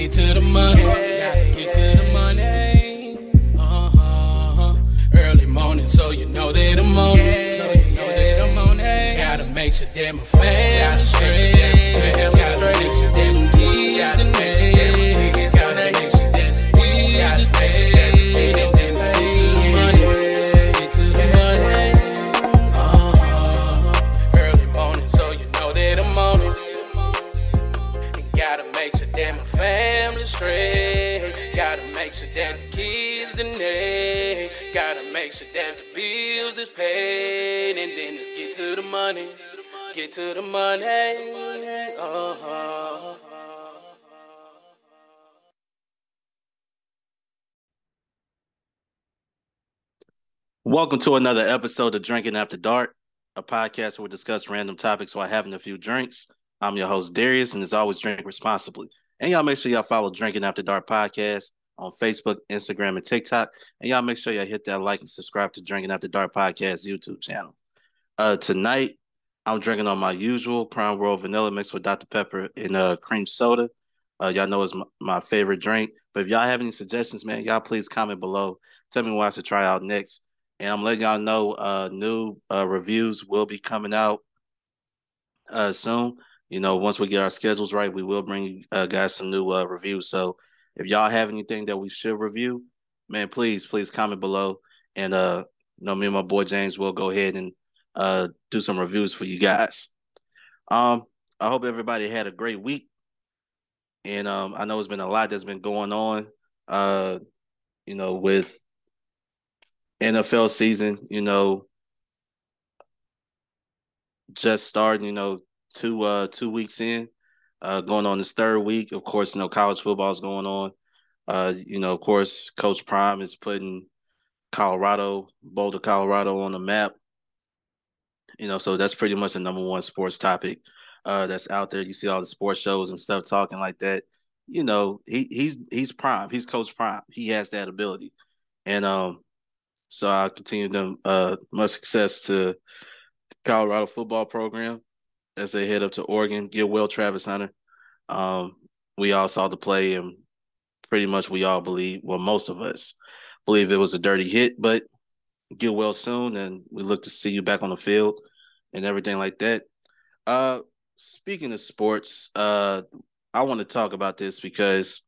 get to the money. Gotta get to the money. Uh-huh. Early morning, so you know that I'm on it. So you know that I'm on it. Gotta make sure that my family straight. The bills is paid. And then let's get to the money. Get to the money. Uh-huh. Welcome to another episode of Drinking After Dark, a podcast where we discuss random topics while having a few drinks. I'm your host, Darius, and as always, drink responsibly. And y'all make sure y'all follow Drinking After Dark podcast on Facebook, Instagram, and TikTok. And y'all make sure y'all hit that like and subscribe to Drinking After Dark podcast YouTube channel. Uh, tonight, I'm drinking on my usual Crown Royal Vanilla mixed with Dr. Pepper and uh, cream soda. Uh, y'all know it's my, my favorite drink. But if y'all have any suggestions, man, y'all please comment below. Tell me what I should try out next. And I'm letting y'all know uh, new uh, reviews will be coming out uh, soon. You know, once we get our schedules right, we will bring uh, guys some new uh, reviews. So if y'all have anything that we should review, man, please, please comment below. And uh, you know, me and my boy James will go ahead and uh, do some reviews for you guys. Um, I hope everybody had a great week. And um, I know it's been a lot that's been going on. Uh, you know, with NFL season, you know, just starting, you know, two uh two weeks in, uh going on this third week. Of course, you know, college football is going on. Uh, you know, of course, Coach Prime is putting Colorado, Boulder, Colorado on the map. You know, so that's pretty much the number one sports topic uh that's out there. You see all the sports shows and stuff talking like that. You know, he he's he's prime. He's Coach Prime. He has that ability. And um so I continue them uh much success to Colorado football program as they head up to Oregon. Get well, Travis Hunter. Um, we all saw the play, and pretty much we all believe, well, most of us believe it was a dirty hit, but get well soon, and we look to see you back on the field and everything like that. Uh, speaking of sports, uh, I want to talk about this because,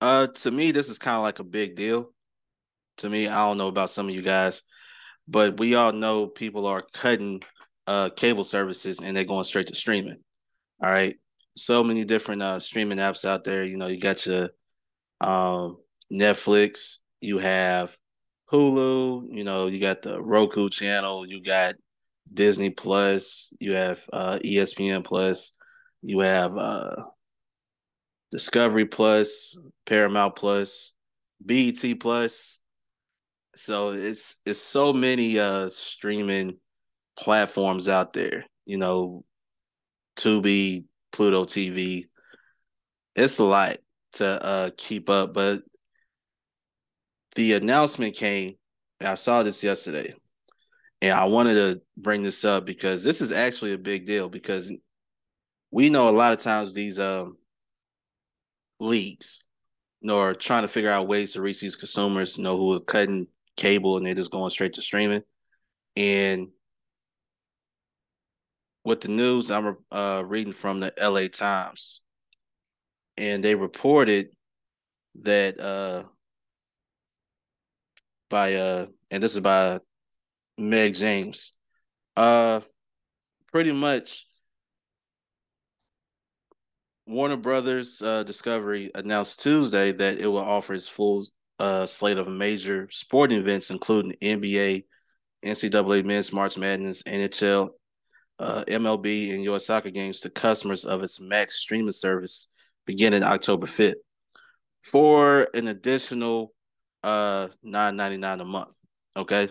uh, to me, this is kind of like a big deal. To me, I don't know about some of you guys, but we all know people are cutting uh cable services and they're going straight to streaming. All right. So many different uh streaming apps out there. You know, you got your um Netflix, you have Hulu, you know, you got the Roku channel, you got Disney Plus, you have uh ESPN Plus, you have uh Discovery Plus, Paramount Plus, BET Plus. So it's it's so many uh streaming platforms out there, you know, Tubi, Pluto TV. It's a lot to uh keep up, but the announcement came, I saw this yesterday. And I wanted to bring this up because this is actually a big deal because we know a lot of times these um leagues are trying to figure out ways to reach these consumers, you know, who are cutting cable and they're just going straight to streaming. And with the news, I'm uh, reading from the LA Times, and they reported that uh, by uh, and this is by Meg James, uh, pretty much Warner Brothers uh, Discovery announced Tuesday that it will offer its full uh, slate of major sporting events, including NBA, NCAA Men's March Madness, NHL, uh, MLB, and U.S. soccer games to customers of its Max streaming service beginning October 5th for an additional uh nine ninety nine a month. Okay.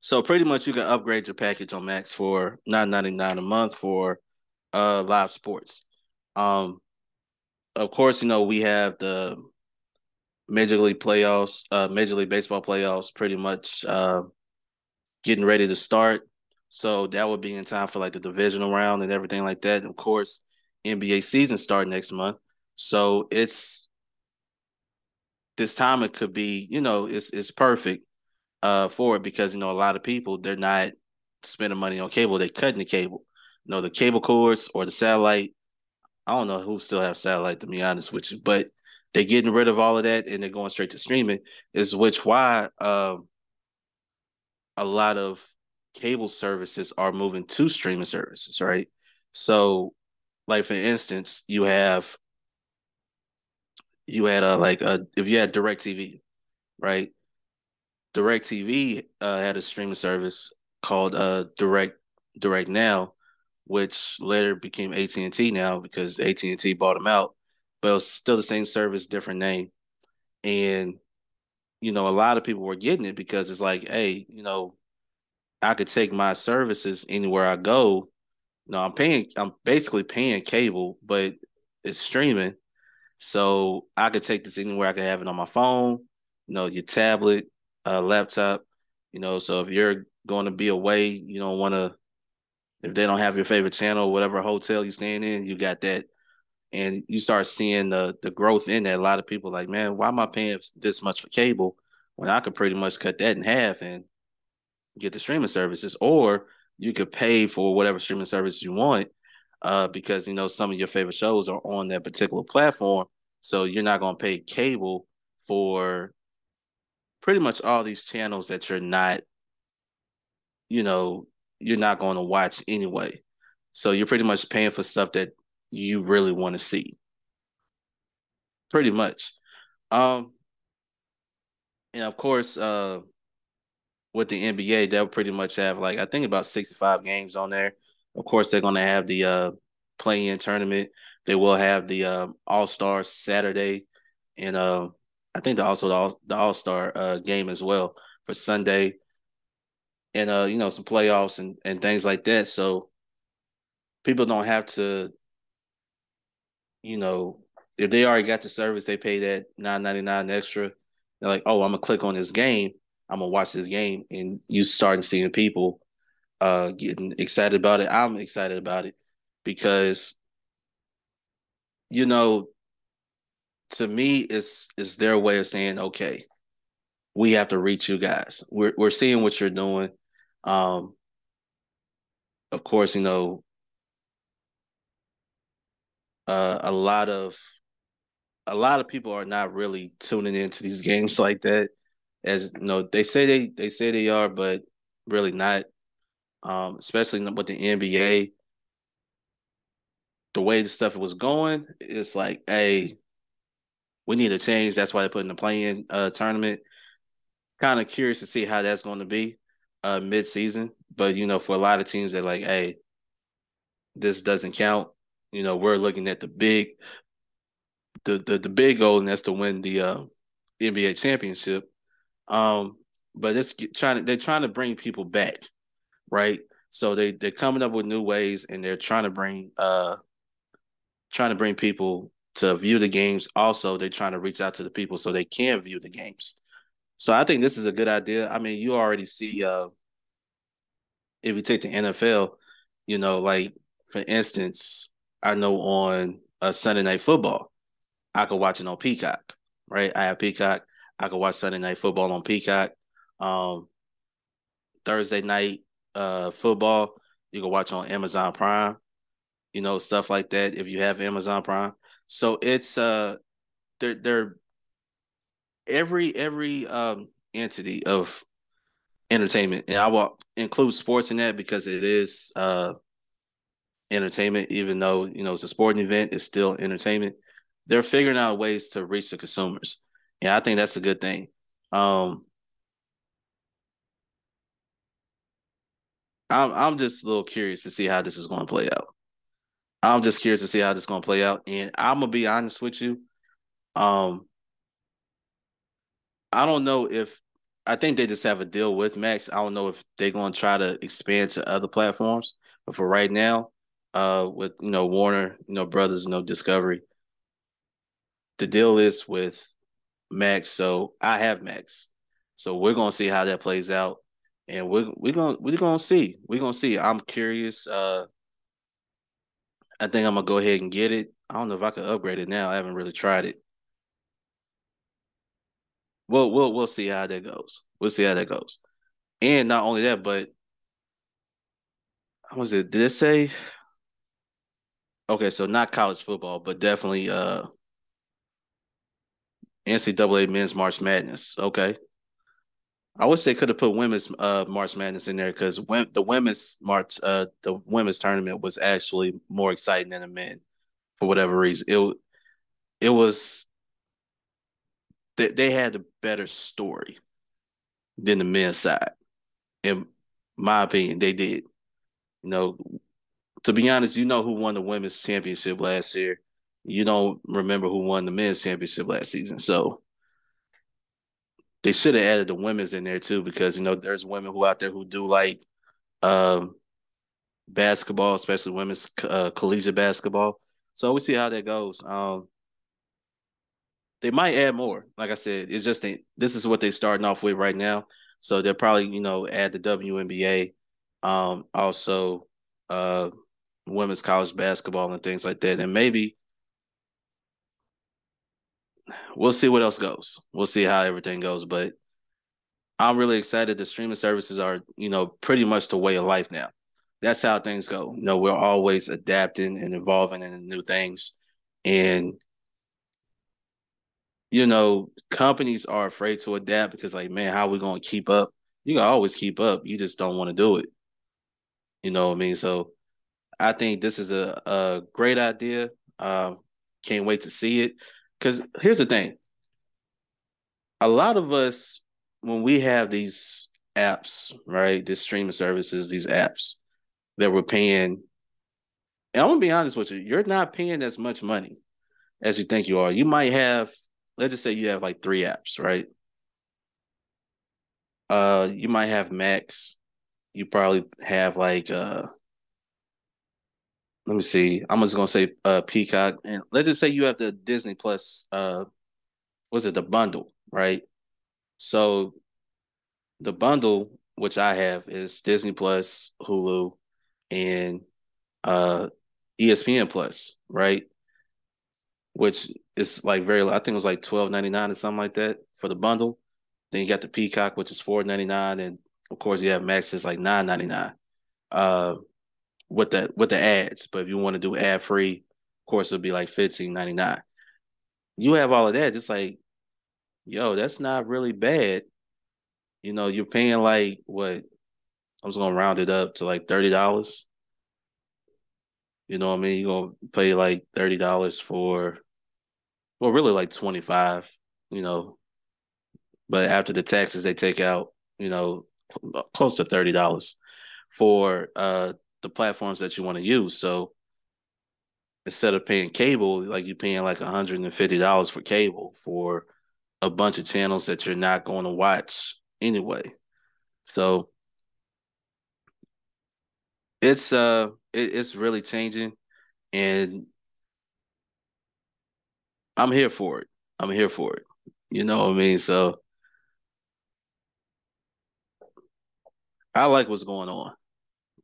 So pretty much you can upgrade your package on Max for nine ninety nine a month for uh live sports. Um of course, you know, we have the Major League playoffs, uh Major League Baseball playoffs pretty much uh getting ready to start. So that would be in time for like the divisional round and everything like that. Of course, NBA season start next month. So it's this time it could be, you know, it's it's perfect uh for it because you know a lot of people they're not spending money on cable, they cutting the cable. You know, the cable cords or the satellite. I don't know who still have satellite to be honest with you, but they're getting rid of all of that and they're going straight to streaming, is which why um a lot of cable services are moving to streaming services, right? So, like for instance, you have you had a like a if you had DirecTV, right? DirecTV uh, had a streaming service called uh Direct Direct Now, which later became AT and T now because AT and T bought them out, but it was still the same service, different name, and you know a lot of people were getting it because it's like, hey, you know, I could take my services anywhere I go. No, I'm paying. I'm basically paying cable, but it's streaming, so I could take this anywhere. I could have it on my phone, you know, your tablet, uh, laptop, you know. So if you're going to be away, you don't want to. If they don't have your favorite channel, whatever hotel you're staying in, you got that, and you start seeing the the growth in that. A lot of people like, man, why am I paying this much for cable when I could pretty much cut that in half and get the streaming services, or you could pay for whatever streaming service you want, uh, because you know some of your favorite shows are on that particular platform. So you're not going to pay cable for pretty much all these channels that you're not, you know, you're not going to watch anyway. So you're pretty much paying for stuff that you really want to see. Pretty much. Um, and of course, uh, with the NBA, they'll pretty much have like I think about 65 games on there. Of course, they're gonna have the uh play-in tournament. They will have the uh, All Star Saturday, and uh, I think the, also the All the All Star uh, game as well for Sunday, and uh, you know some playoffs and and things like that. So people don't have to, you know, if they already got the service, they pay that nine ninety nine extra. They're like, oh, I'm gonna click on this game I'm gonna watch this game, and you starting seeing people uh, getting excited about it. I'm excited about it because you know, to me, it's it's their way of saying, okay, we have to reach you guys. We're we're seeing what you're doing. Um, of course, you know, uh, a lot of a lot of people are not really tuning into these games like that as you know they say they they say they are, but really not. Um, especially with the NBA, the way the stuff was going, it's like, hey, we need to change. That's why they put in the play-in uh, tournament. Kind of curious to see how that's going to be uh, mid-season, but you know, for a lot of teams, they're like, hey, this doesn't count. You know, we're looking at the big, the the the big goal, and that's to win the uh, NBA championship. Um, but it's trying to they're trying to bring people back, right? So they they're coming up with new ways and they're trying to bring uh trying to bring people to view the games. Also, they're trying to reach out to the people so they can view the games. So I think this is a good idea. I mean, you already see uh if you take the NFL, you know, like for instance, I know on a Sunday night football, I could watch it on Peacock, right? I have Peacock. I could watch Sunday night football on Peacock. Um, Thursday night uh, football you can watch on Amazon Prime. You know stuff like that if you have Amazon Prime. So it's uh, they're they're every every um entity of entertainment, and I will include sports in that because it is uh entertainment, even though you know it's a sporting event, it's still entertainment. They're figuring out ways to reach the consumers. Yeah, I think that's a good thing. Um, I'm I'm just a little curious to see how this is going to play out. I'm just curious to see how this is going to play out, and I'm gonna be honest with you. Um, I don't know if I think they just have a deal with Max. I don't know if they're going to try to expand to other platforms, but for right now, uh, with you know Warner, you know Brothers, you know Discovery, the deal is with Max. So I have Max. So we're gonna see how that plays out, and we're we're gonna we're gonna see. We're gonna see. I'm curious. Uh, I think I'm gonna go ahead and get it. I don't know if I could upgrade it now. I haven't really tried it. We'll we'll we'll see how that goes. We'll see how that goes. And not only that, but how was it? Did it say? Okay, so not college football, but definitely uh NCAA men's March Madness. Okay. I wish they could have put women's uh, March Madness in there because the women's March uh, the women's tournament was actually more exciting than the men for whatever reason. It it was they, they had a better story than the men's side. In my opinion, they did. You know, to be honest, you know who won the women's championship last year. You don't remember who won the men's championship last season. So they should have added the women's in there too, because you know there's women who out there who do like um, basketball, especially women's uh, collegiate basketball. So we see how that goes. Um, they might add more. Like I said, it's just they, this is what they're starting off with right now. So they'll probably you know add the WNBA, um, also uh, women's college basketball and things like that, and maybe we'll see what else goes. We'll see how everything goes, but I'm really excited. The streaming services are, you know, pretty much the way of life now. That's how things go. You know, we're always adapting and evolving into new things. And you know, companies are afraid to adapt because like, man, how are we gonna keep up? You can always keep up. You just don't want to do it. You know what I mean? So I think this is a, a great idea. Uh, can't wait to see it. Because here's the thing a lot of us, when we have these apps, right, these streaming services, these apps that we're paying, and I'm gonna be honest with you, you're not paying as much money as you think you are. You might have, let's just say you have like three apps, right? Uh, you might have Max. You probably have like uh let me see. I'm just gonna say uh Peacock, and let's just say you have the Disney Plus. Uh, was it the bundle, right? So, the bundle which I have is Disney Plus, Hulu, and uh ESPN Plus, right? Which is like very, I think it was like twelve ninety nine or something like that for the bundle. Then you got the Peacock, which is four ninety nine, and of course you have Max is like nine ninety nine. Uh, with the with the ads. But if you want to do ad free, of course it'll be like fifteen ninety nine. You have all of that. It's like, yo, that's not really bad. You know, you're paying like what? I was gonna round it up to like thirty dollars. You know what I mean? You're gonna pay like thirty dollars for well, really like twenty five, you know. But after the taxes they take out, you know, close to thirty dollars for uh the platforms that you want to use. So instead of paying cable, like you're paying like $150 for cable for a bunch of channels that you're not going to watch anyway. So it's uh it, it's really changing and I'm here for it. I'm here for it. You know what I mean? So I like what's going on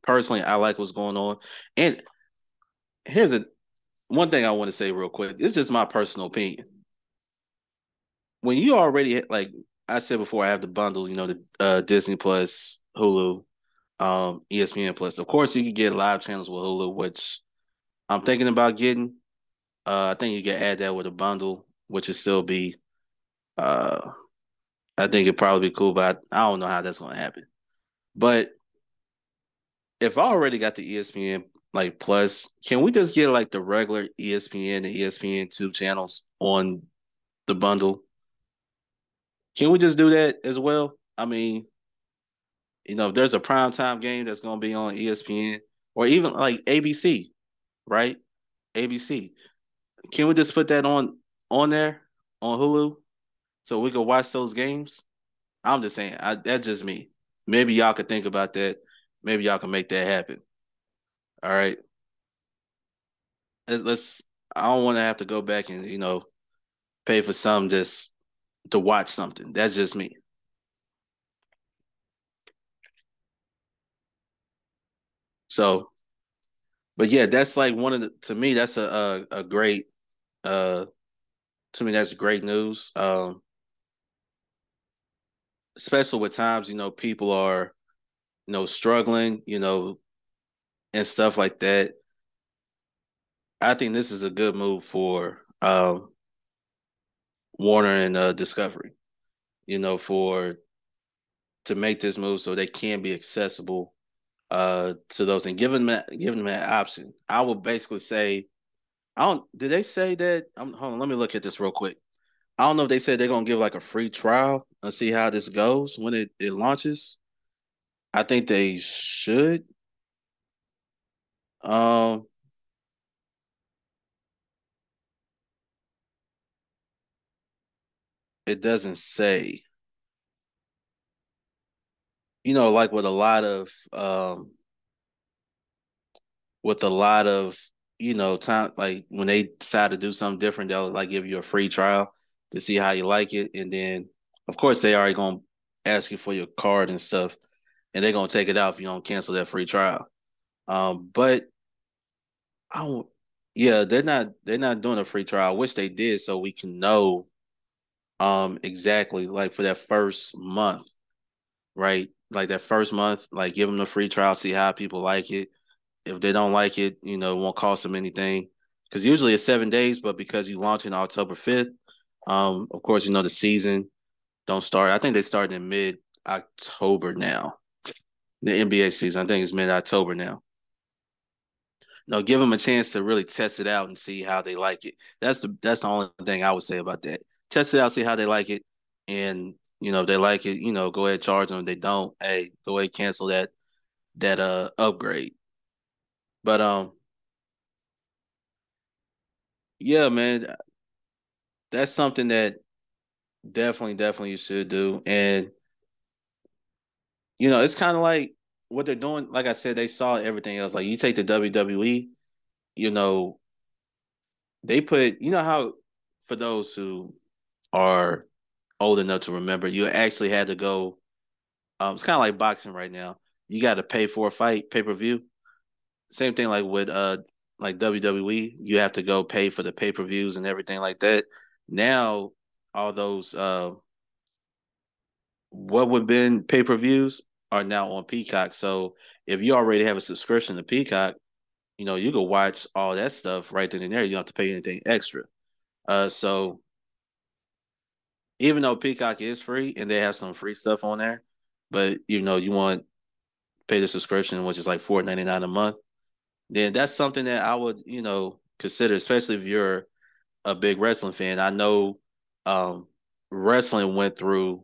personally, I like what's going on. And here's a one thing I want to say real quick. It's just my personal opinion. When you already like I said before, I have the bundle, you know, the uh, Disney Plus, Hulu, um, ESPN Plus. Of course, you can get live channels with Hulu, which I'm thinking about getting. Uh, I think you can add that with a bundle, which would still be. Uh, I think it'd probably be cool, but I, I don't know how that's going to happen. But if I already got the ESPN like plus, can we just get like the regular ESPN and ESPN two channels on the bundle? Can we just do that as well? I mean, you know, if there's a prime time game that's gonna be on ESPN or even like ABC, right? ABC. Can we just put that on on there on Hulu so we can watch those games? I'm just saying, I, that's just me. Maybe y'all could think about that maybe y'all can make that happen. All right. Let's. I don't want to have to go back and you know pay for some just to watch something. That's just me. So but yeah, that's like one of the to me that's a a, a great uh to me that's great news. Um especially with times, you know, people are, you know, struggling, you know, and stuff like that. I think this is a good move for um Warner and uh Discovery, you know, for to make this move so they can be accessible uh to those and giving them giving them an option. I would basically say, I don't. Did they say that? I'm, hold on, let me look at this real quick. I don't know if they said they're gonna give like a free trial and see how this goes when it, it launches. I think they should. Um it doesn't say. You know, like with a lot of um with a lot of, you know, time like when they decide to do something different, they'll like give you a free trial to see how you like it. And then of course they already gonna ask you for your card and stuff, and they're gonna take it out if you don't cancel that free trial. Um, but I don't yeah, they're not they're not doing a free trial. I wish they did so we can know um exactly like for that first month, right? Like that first month, like give them the free trial, see how people like it. If they don't like it, you know, it won't cost them anything. Because usually it's seven days, but because you launch in October 5th, um, of course, you know, the season don't start. I think they start in mid October now. The NBA season, I think it's mid October now. No, give them a chance to really test it out and see how they like it. That's the that's the only thing I would say about that. Test it out, see how they like it, and you know if they like it, you know, go ahead charge them. If they don't, hey, go ahead cancel that that uh upgrade. But um, yeah, man, that's something that definitely, definitely you should do. And you know, it's kind of like what they're doing. Like I said, they saw everything else. Like you take the WWE, you know, they put. You know how for those who are old enough to remember, you actually had to go. Um, it's kind of like boxing right now. You got to pay for a fight, pay per view. Same thing like with uh like WWE, you have to go pay for the pay per views and everything like that. Now all those uh what would been pay per views are now on Peacock. So if you already have a subscription to Peacock, you know you can watch all that stuff right then and there. You don't have to pay anything extra. Uh, so even though Peacock is free and they have some free stuff on there, but you know you want pay the subscription, which is like four ninety nine a month, then that's something that I would you know consider, especially if you're a big wrestling fan. I know um, wrestling went through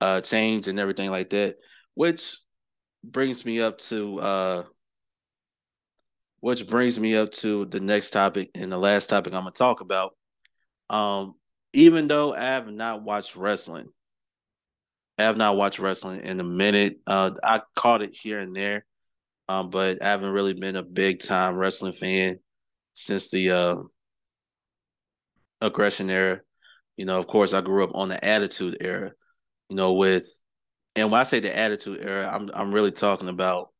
uh, change and everything like that, which brings me up to uh, which brings me up to the next topic and the last topic I'm gonna talk about. Um, even though I have not watched wrestling, I have not watched wrestling in a minute. Uh, I caught it here and there, um, but I haven't really been a big time wrestling fan since the uh, aggression era. You know, of course, I grew up on the Attitude Era. You know, with and when I say the Attitude Era, I'm I'm really talking about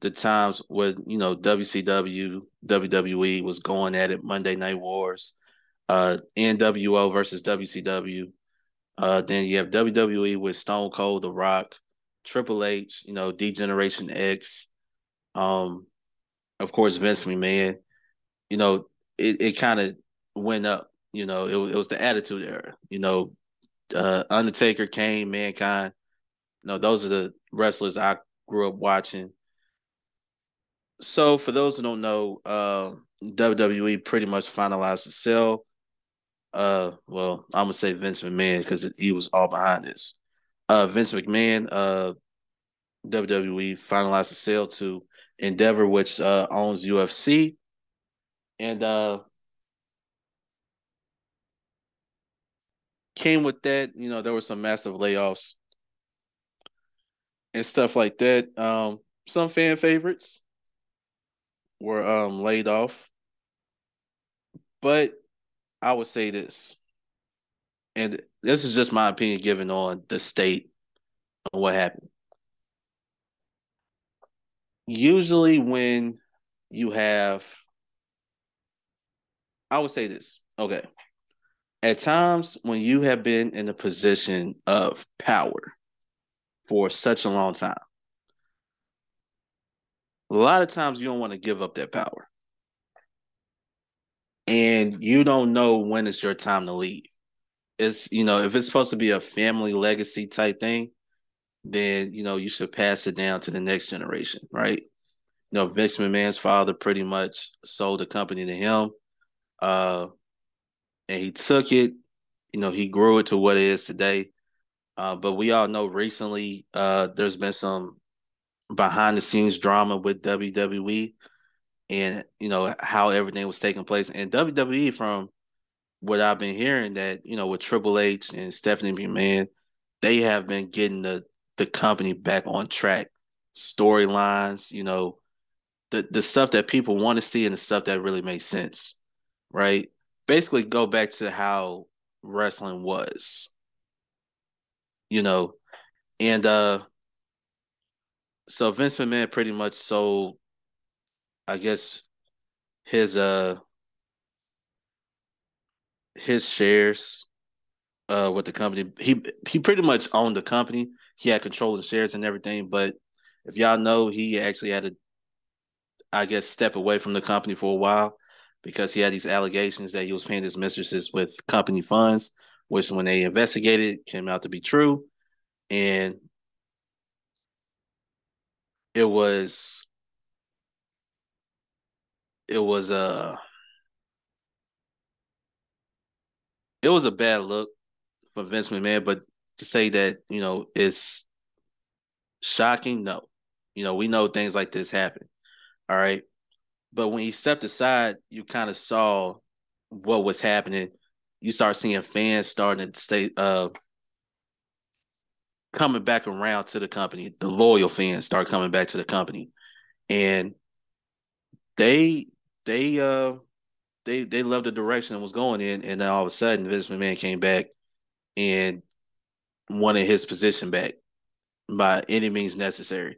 the times when you know WCW, WWE was going at it, Monday Night Wars, uh, NWO versus WCW. Uh, then you have WWE with Stone Cold, The Rock, Triple H, you know, D-Generation X, um, of course Vince McMahon. You know, it, it kind of went up you know, it, it was the Attitude Era. You know, uh, Undertaker, Kane, Mankind. Know, those are the wrestlers I grew up watching. So, for those who don't know, uh, WWE pretty much finalized the sale. Uh, well, I'm gonna say Vince McMahon because he was all behind this. Uh, Vince McMahon, uh, WWE finalized the sale to Endeavor, which uh, owns UFC, and uh, came with that, you know, there were some massive layoffs and stuff like that. Um, some fan favorites were um laid off. But I would say this, and this is just my opinion given on the state of what happened. Usually when you have I would say this. Okay. At times when you have been in a position of power for such a long time, a lot of times you don't want to give up that power. And you don't know when it's your time to leave. It's, you know, if it's supposed to be a family legacy type thing, then, you know, you should pass it down to the next generation, right? You know, Vince McMahon's father pretty much sold the company to him. Uh, and he took it, you know, he grew it to what it is today. Uh, but we all know recently uh, there's been some behind the scenes drama with WWE and you know how everything was taking place. And WWE, from what I've been hearing, that you know with Triple H and Stephanie McMahon, they have been getting the the company back on track. Storylines, you know, the the stuff that people want to see and the stuff that really makes sense, right? Basically, go back to how wrestling was, you know, and uh so Vince McMahon pretty much sold, I guess, his uh his shares uh with the company. He he pretty much owned the company. He had control of the shares and everything. But if y'all know, he actually had to, I guess, step away from the company for a while because he had these allegations that he was paying his mistresses with company funds, which when they investigated came out to be true. And it was it was a uh, it was a bad look for Vince McMahon, but to say that, you know, it's shocking, no. You know, we know things like this happen. All right. But when he stepped aside, you kind of saw what was happening. You start seeing fans starting to stay uh coming back around to the company. The loyal fans start coming back to the company, and they they uh they they loved the direction it was going in, and then all of a sudden Vince McMahon came back and wanted his position back by any means necessary,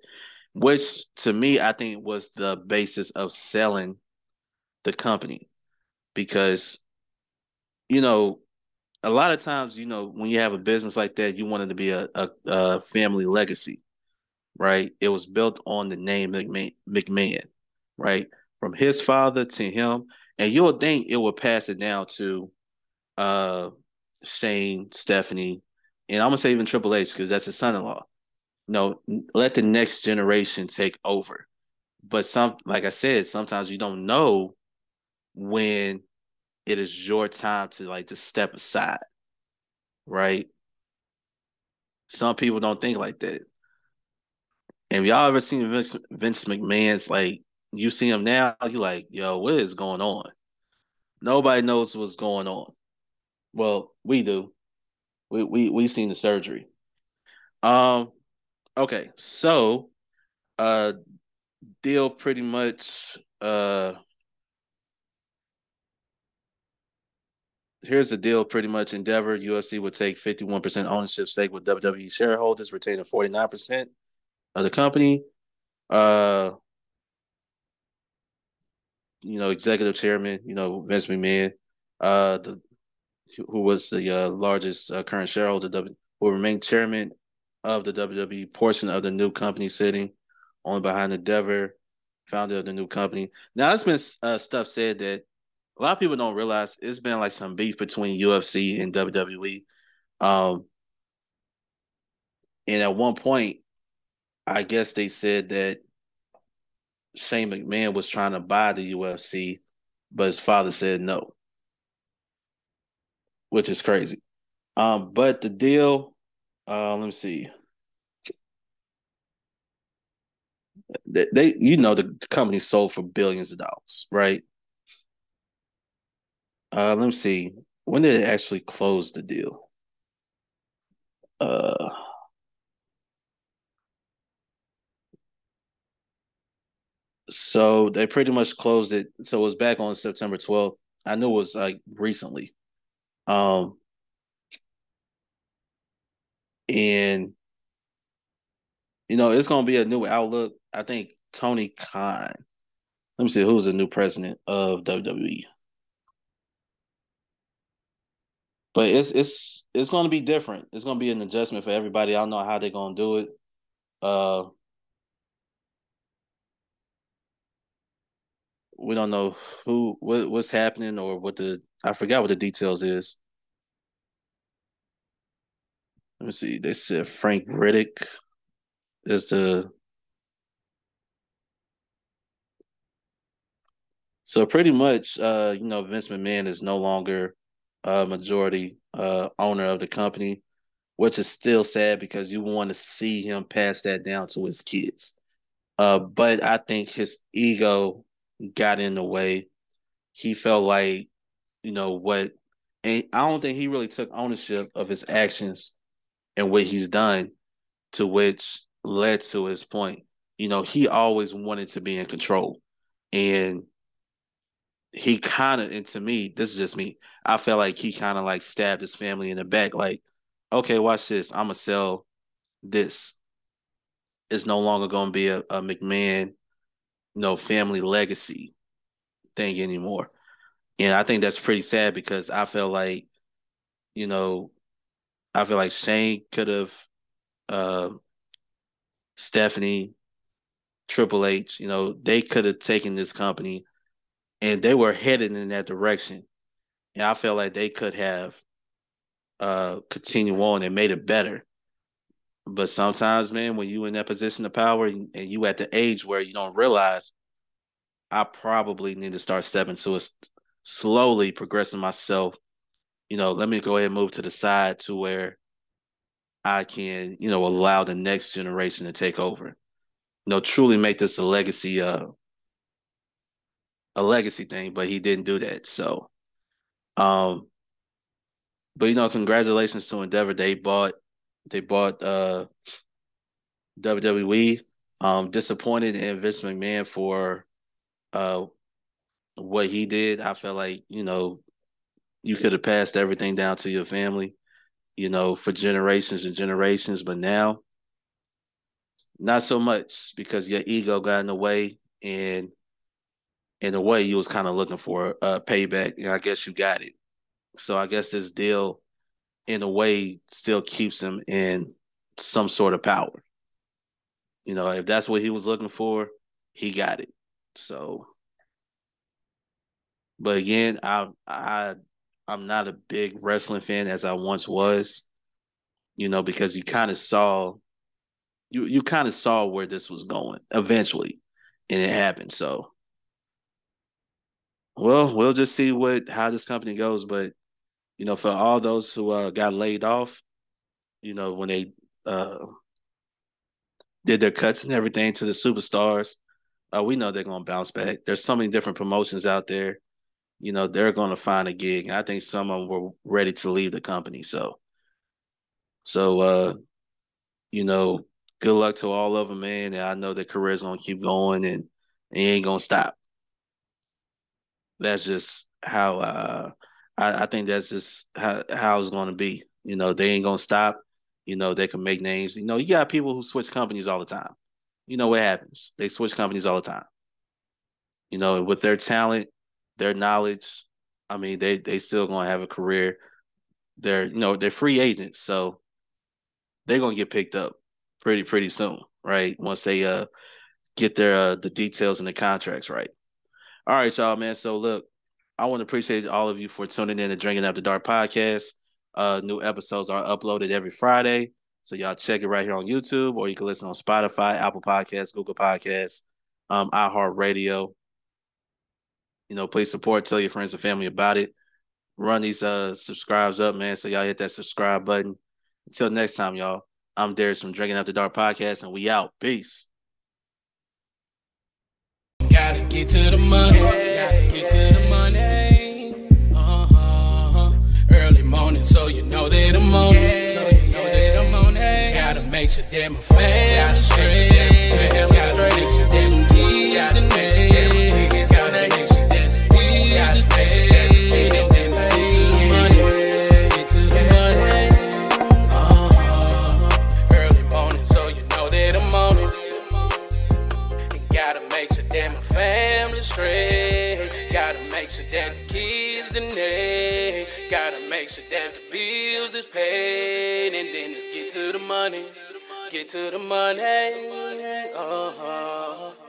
which to me I think was the basis of selling the company. Because you know a lot of times, you know, when you have a business like that, you want it to be a, a, a family legacy, right? It was built on the name McMahon, right? From his father to him, and you'll think it will pass it down to uh Shane, Stephanie, and I'm gonna say even Triple H because that's his son-in-law. no, let the next generation take over. But some, like I said, sometimes you don't know when it is your time to like to step aside, right? Some people don't think like that. And y'all ever seen Vince, Vince McMahon's like you see him now, you like, yo, what is going on? Nobody knows what's going on. Well, we do. We we we seen the surgery. Um okay, so uh deal pretty much uh here's the deal pretty much Endeavor UFC would take 51% ownership stake with WWE shareholders, retaining 49% of the company. Uh, you know, executive chairman, you know, Vince McMahon, uh, the, who was the uh, largest uh, current shareholder, will remain chairman of the WWE portion of the new company sitting on behind Endeavor, founder of the new company. Now, there's been uh, stuff said that a lot of people don't realize it's been like some beef between UFC and WWE. Um, and at one point, I guess they said that Shane McMahon was trying to buy the UFC, but his father said no, which is crazy. Um, but the deal, uh, let me see. They, they you know, the company sold for billions of dollars, right? Uh, let me see. When did it actually close the deal? Uh, so they pretty much closed it. So it was back on September 12th. I knew it was like recently. Um, and you know, it's gonna be a new outlook. I think Tony Khan. Let me see who's the new president of WWE. But it's it's it's going to be different. It's going to be an adjustment for everybody. I don't know how they're going to do it. Uh, we don't know who what, what's happening or what the I forgot what the details is. Let me see. They said Frank Riddick is the so pretty much uh you know Vince McMahon is no longer a majority uh owner of the company, which is still sad because you want to see him pass that down to his kids. Uh but I think his ego got in the way. He felt like, you know, what, and I don't think he really took ownership of his actions and what he's done, to which led to his point. You know, he always wanted to be in control. And he kind of, and to me, this is just me, I felt like he kind of like stabbed his family in the back, like, okay, watch this. I'm going to sell this. It's no longer to be a, a McMahon no family legacy thing anymore. And I think that's pretty sad because I feel like, you know, I feel like Shane could have, uh, Stephanie, Triple H, you know, they could have taken this company and they were headed in that direction. And I feel like they could have uh continue on and made it better. But sometimes, man, when you in that position of power and, you at the age where you don't realize, I probably need to start stepping to it slowly, progressing myself. You know, let me go ahead and move to the side to where I can, you know, allow the next generation to take over. You know, truly make this a legacy uh a legacy thing, but he didn't do that. So um but you know, congratulations to Endeavor. They bought they bought uh, WWE. Um, disappointed in Vince McMahon for uh, what he did. I felt like you know you could have passed everything down to your family, you know, for generations and generations. But now, not so much because your ego got in the way, and in a way, you was kind of looking for a payback, and I guess you got it. So I guess this deal in a way still keeps him in some sort of power. You know, if that's what he was looking for, he got it. So but again, I I I'm not a big wrestling fan as I once was, you know, because you kind of saw you you kind of saw where this was going eventually, and it happened. So, well, we'll just see what how this company goes. But you know, for all those who uh, got laid off, you know, when they uh, did their cuts and everything to the superstars, uh, we know they're going to bounce back. There's so many different promotions out there. You know, they're going to find a gig. And I think some of them were ready to leave the company. So, so, uh, you know, good luck to all of them, man. And I know their career's going to keep going and, and ain't going to stop. That's just how uh, I, I think that's just how, how it's going to be. You know, they ain't going to stop. You know, they can make names. You know, you got people who switch companies all the time. You know what happens? They switch companies all the time. You know, with their talent, their knowledge, I mean, they they still going to have a career. They're you know they're free agents, so they're going to get picked up pretty pretty soon, right? Once they uh get their uh, the details and the contracts right. All right, y'all, man. So look, I want to appreciate all of you for tuning in to Drinking After Dark podcast. Uh, new episodes are uploaded every Friday. So y'all check it right here on YouTube, or you can listen on Spotify, Apple Podcasts, Google Podcasts, um, iHeartRadio. You know, please support, tell your friends and family about it. Run these uh subscribes up, man. So y'all hit that subscribe button. Until next time, y'all. I'm Darius from Drinking After Dark Podcast, and we out. Peace. Gotta get to the money. Gotta get to the money. Uh-huh. Early morning, so you know that I'm on it. So you know that I'm on it. Gotta make sure that my family straight. Gotta make sure that my kids and me. The bills is paid, and then let's get to the money. Get to the money. Uh huh.